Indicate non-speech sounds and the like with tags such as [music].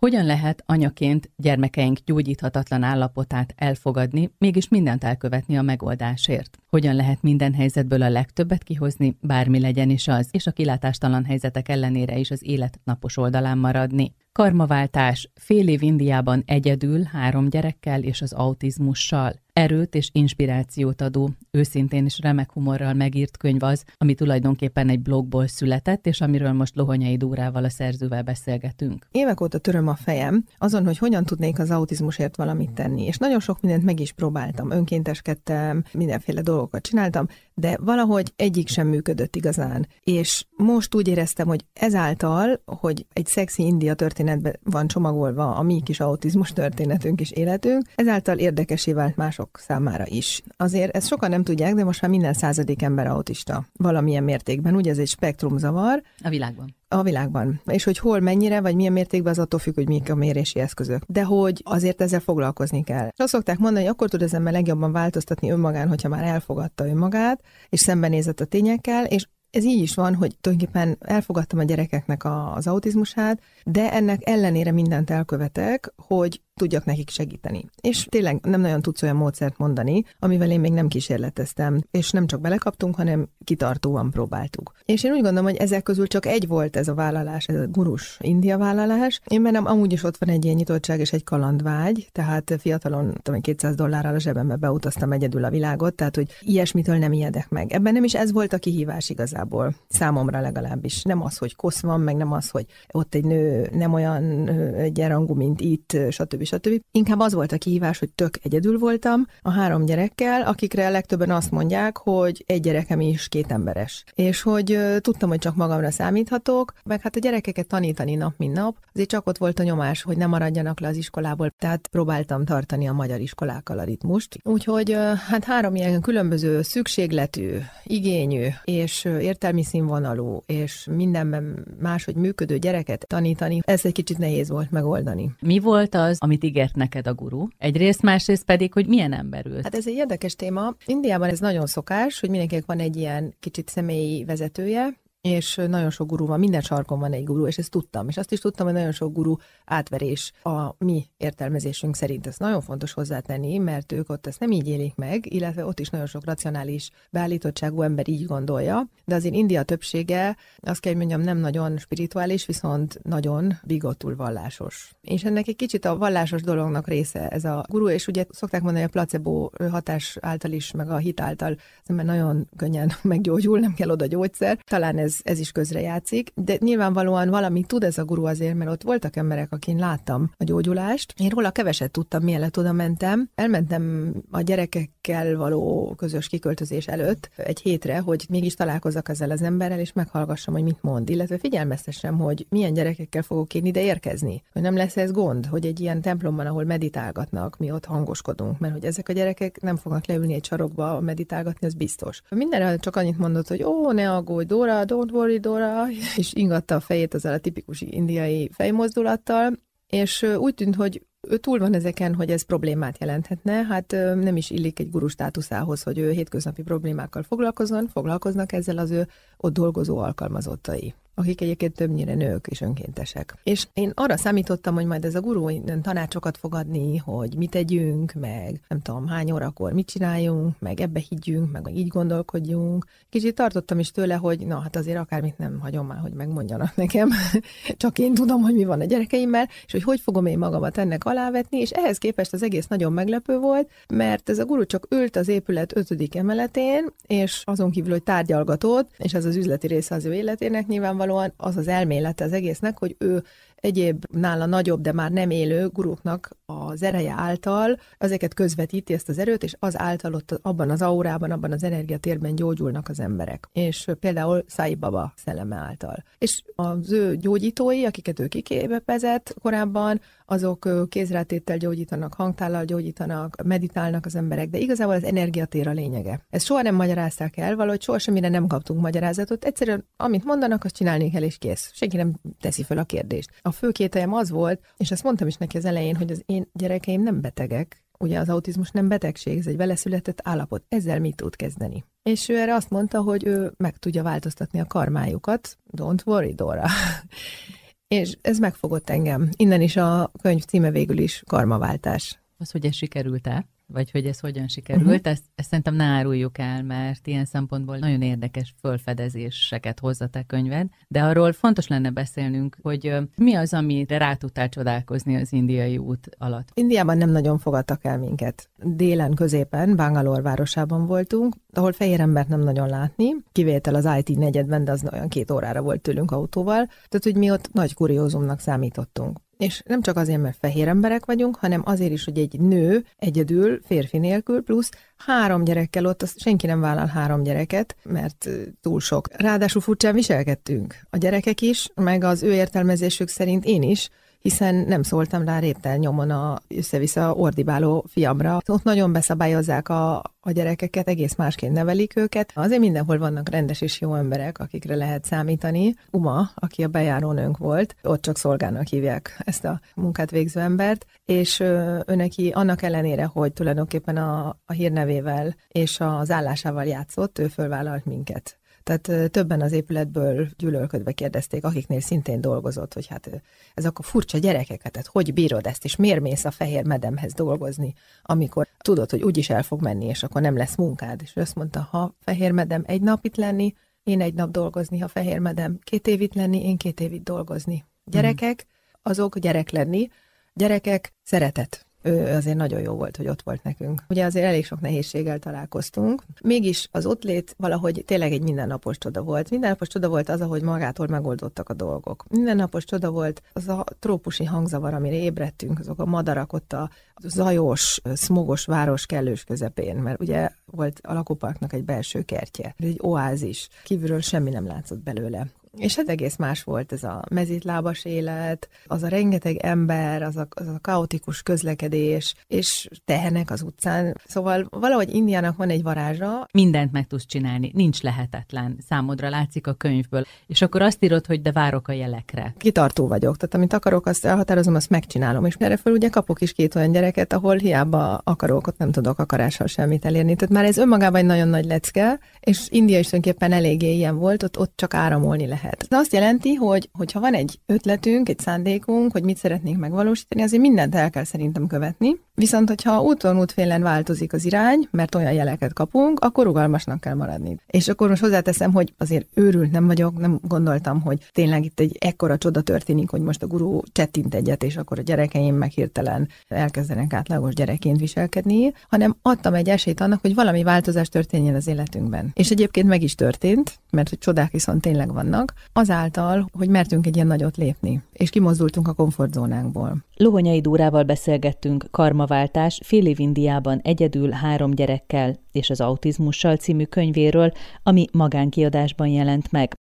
Hogyan lehet anyaként gyermekeink gyógyíthatatlan állapotát elfogadni, mégis mindent elkövetni a megoldásért? Hogyan lehet minden helyzetből a legtöbbet kihozni, bármi legyen is az, és a kilátástalan helyzetek ellenére is az élet napos oldalán maradni? Karmaváltás, fél év Indiában egyedül, három gyerekkel és az autizmussal. Erőt és inspirációt adó, őszintén és remek humorral megírt könyv az, ami tulajdonképpen egy blogból született, és amiről most Lohonyai Dórával a szerzővel beszélgetünk. Évek óta töröm a fejem azon, hogy hogyan tudnék az autizmusért valamit tenni, és nagyon sok mindent meg is próbáltam, önkénteskedtem, mindenféle dolgokat csináltam, de valahogy egyik sem működött igazán. És most úgy éreztem, hogy ezáltal, hogy egy szexi India történetben van csomagolva a mi kis autizmus történetünk és életünk, ezáltal érdekesé vált mások számára is. Azért ezt sokan nem tudják, de most már minden századik ember autista valamilyen mértékben. Ugye ez egy spektrumzavar. A világban. A világban. És hogy hol, mennyire, vagy milyen mértékben, az attól függ, hogy mik a mérési eszközök. De hogy azért ezzel foglalkozni kell. Azt szokták mondani, hogy akkor tud az ember legjobban változtatni önmagán, hogyha már elfogadta önmagát, és szembenézett a tényekkel, és ez így is van, hogy tulajdonképpen elfogadtam a gyerekeknek az autizmusát, de ennek ellenére mindent elkövetek, hogy tudjak nekik segíteni. És tényleg nem nagyon tudsz olyan módszert mondani, amivel én még nem kísérleteztem, és nem csak belekaptunk, hanem kitartóan próbáltuk. És én úgy gondolom, hogy ezek közül csak egy volt ez a vállalás, ez a gurus India vállalás. Én bennem amúgy is ott van egy ilyen nyitottság és egy kalandvágy, tehát fiatalon tudom, 200 dollárral a zsebembe beutaztam egyedül a világot, tehát hogy ilyesmitől nem ijedek meg. Ebben nem is ez volt a kihívás igazából, számomra legalábbis. Nem az, hogy kosz van, meg nem az, hogy ott egy nő nem olyan egyenrangú, mint itt, stb stb. Inkább az volt a kihívás, hogy tök egyedül voltam a három gyerekkel, akikre legtöbben azt mondják, hogy egy gyerekem is két emberes. És hogy tudtam, hogy csak magamra számíthatok, meg hát a gyerekeket tanítani nap, mint nap, azért csak ott volt a nyomás, hogy ne maradjanak le az iskolából, tehát próbáltam tartani a magyar iskolákkal a ritmust. Úgyhogy hát három ilyen különböző szükségletű, igényű és értelmi színvonalú, és mindenben máshogy működő gyereket tanítani, ez egy kicsit nehéz volt megoldani. Mi volt az, amit ígért neked a guru. Egyrészt, másrészt pedig, hogy milyen ember ült. Hát ez egy érdekes téma. Indiában ez nagyon szokás, hogy mindenkinek van egy ilyen kicsit személyi vezetője, és nagyon sok guru van, minden sarkon van egy guru, és ezt tudtam. És azt is tudtam, hogy nagyon sok guru átverés a mi értelmezésünk szerint. Ez nagyon fontos hozzátenni, mert ők ott ezt nem így élik meg, illetve ott is nagyon sok racionális beállítottságú ember így gondolja, de azért India többsége, azt kell, hogy mondjam, nem nagyon spirituális, viszont nagyon bigottul vallásos. És ennek egy kicsit a vallásos dolognak része ez a guru, és ugye szokták mondani, hogy a placebo hatás által is, meg a hit által az ember nagyon könnyen [laughs] meggyógyul, nem kell oda gyógyszer. Talán ez ez, ez is közrejátszik, de nyilvánvalóan valami tud ez a guru azért, mert ott voltak emberek, akin láttam a gyógyulást. Én róla keveset tudtam, mielőtt oda mentem. Elmentem a gyerekekkel való közös kiköltözés előtt egy hétre, hogy mégis találkozzak ezzel az emberrel, és meghallgassam, hogy mit mond, illetve figyelmeztessem, hogy milyen gyerekekkel fogok én ide érkezni. Hogy nem lesz ez gond, hogy egy ilyen templomban, ahol meditálgatnak, mi ott hangoskodunk, mert hogy ezek a gyerekek nem fognak leülni egy sarokba meditálgatni, az biztos. Mindenre csak annyit mondott, hogy ó, ne aggódj, Dóra, Dóra, don't worry, Dora, és ingatta a fejét azzal a tipikus indiai fejmozdulattal, és úgy tűnt, hogy ő túl van ezeken, hogy ez problémát jelenthetne, hát nem is illik egy guru státuszához, hogy ő hétköznapi problémákkal foglalkozzon, foglalkoznak ezzel az ő ott dolgozó alkalmazottai akik egyébként többnyire nők és önkéntesek. És én arra számítottam, hogy majd ez a gurú tanácsokat fog adni, hogy mit tegyünk, meg nem tudom, hány órakor mit csináljunk, meg ebbe higgyünk, meg, így gondolkodjunk. Kicsit tartottam is tőle, hogy na hát azért akármit nem hagyom már, hogy megmondjanak nekem, [laughs] csak én tudom, hogy mi van a gyerekeimmel, és hogy hogy fogom én magamat ennek alávetni, és ehhez képest az egész nagyon meglepő volt, mert ez a guru csak ült az épület ötödik emeletén, és azon kívül, hogy tárgyalgatott, és ez az üzleti része az ő életének nyilvánvaló nyilvánvalóan az az elmélete az egésznek, hogy ő egyéb nála nagyobb, de már nem élő guruknak az ereje által ezeket közvetíti ezt az erőt, és az által ott abban az aurában, abban az energiatérben gyógyulnak az emberek. És például Sai Baba szelleme által. És az ő gyógyítói, akiket ő kiképezett korábban, azok kézrátéttel gyógyítanak, hangtállal gyógyítanak, meditálnak az emberek, de igazából az energiatér a lényege. Ezt soha nem magyarázták el, valahogy soha semmire nem kaptunk magyarázatot. Egyszerűen, amit mondanak, azt csinálni kell, és kész. Senki nem teszi fel a kérdést. A fő kételjem az volt, és ezt mondtam is neki az elején, hogy az én gyerekeim nem betegek, ugye az autizmus nem betegség, ez egy veleszületett állapot. Ezzel mit tud kezdeni? És ő erre azt mondta, hogy ő meg tudja változtatni a karmájukat. Don't worry, Dora. [laughs] és ez megfogott engem. Innen is a könyv címe végül is karmaváltás. Az, hogy ez sikerült-e? Vagy hogy ez hogyan sikerült, uh-huh. ezt, ezt szerintem ne áruljuk el, mert ilyen szempontból nagyon érdekes fölfedezéseket hozza a könyved, de arról fontos lenne beszélnünk, hogy mi az, amire rá tudtál csodálkozni az indiai út alatt. Indiában nem nagyon fogadtak el minket. Délen, középen, Bangalore városában voltunk, ahol fehér embert nem nagyon látni, kivétel az IT negyedben, de az olyan két órára volt tőlünk autóval, tehát hogy mi ott nagy kuriózumnak számítottunk. És nem csak azért, mert fehér emberek vagyunk, hanem azért is, hogy egy nő egyedül, férfi nélkül, plusz három gyerekkel ott, azt senki nem vállal három gyereket, mert túl sok. Ráadásul furcsán viselkedtünk. A gyerekek is, meg az ő értelmezésük szerint én is, hiszen nem szóltam rá réttel nyomon a össze-vissza ordibáló fiamra. Ott nagyon beszabályozzák a, a gyerekeket, egész másként nevelik őket. Azért mindenhol vannak rendes és jó emberek, akikre lehet számítani. Uma, aki a bejárónőnk volt, ott csak szolgának hívják ezt a munkát végző embert, és neki annak ellenére, hogy tulajdonképpen a, a hírnevével és az állásával játszott, ő fölvállalt minket. Tehát többen az épületből gyűlölködve kérdezték, akiknél szintén dolgozott, hogy hát ezek a furcsa gyerekeket, tehát hogy bírod ezt, és miért mész a fehér medemhez dolgozni, amikor tudod, hogy úgyis el fog menni, és akkor nem lesz munkád. És ő azt mondta, ha fehér medem egy nap itt lenni, én egy nap dolgozni, ha fehér medem két év itt lenni, én két év itt dolgozni. Gyerekek, azok gyerek lenni, gyerekek szeretet ő azért nagyon jó volt, hogy ott volt nekünk. Ugye azért elég sok nehézséggel találkoztunk. Mégis az ott lét valahogy tényleg egy mindennapos csoda volt. Mindennapos csoda volt az, ahogy magától megoldottak a dolgok. Mindennapos csoda volt az a trópusi hangzavar, amire ébredtünk, azok a madarak ott a zajos, smogos város kellős közepén, mert ugye volt a lakóparknak egy belső kertje, egy oázis, kívülről semmi nem látszott belőle. És hát egész más volt ez a mezítlábas élet, az a rengeteg ember, az a, az a kaotikus közlekedés, és tehenek az utcán. Szóval valahogy Indiának van egy varázsa. Mindent meg tudsz csinálni, nincs lehetetlen. Számodra látszik a könyvből. És akkor azt írod, hogy de várok a jelekre. Kitartó vagyok, tehát amit akarok, azt elhatározom, azt megcsinálom. És erre fel ugye kapok is két olyan gyereket, ahol hiába akarok, ott nem tudok akarással semmit elérni. Tehát már ez önmagában egy nagyon nagy lecke, és India is tulajdonképpen eléggé ilyen volt, ott, ott csak áramolni lehet lehet. Ez azt jelenti, hogy hogyha van egy ötletünk, egy szándékunk, hogy mit szeretnénk megvalósítani, azért mindent el kell szerintem követni. Viszont, hogyha úton útfélen változik az irány, mert olyan jeleket kapunk, akkor rugalmasnak kell maradni. És akkor most hozzáteszem, hogy azért őrült nem vagyok, nem gondoltam, hogy tényleg itt egy ekkora csoda történik, hogy most a gurú csettint egyet, és akkor a gyerekeim meg hirtelen elkezdenek átlagos gyerekként viselkedni, hanem adtam egy esélyt annak, hogy valami változás történjen az életünkben. És egyébként meg is történt, mert hogy csodák viszont tényleg vannak, azáltal, hogy mertünk egy ilyen nagyot lépni, és kimozdultunk a komfortzónánkból. Lohonyai Dórával beszélgettünk Karmaváltás fél év Indiában egyedül három gyerekkel és az autizmussal című könyvéről, ami magánkiadásban jelent meg.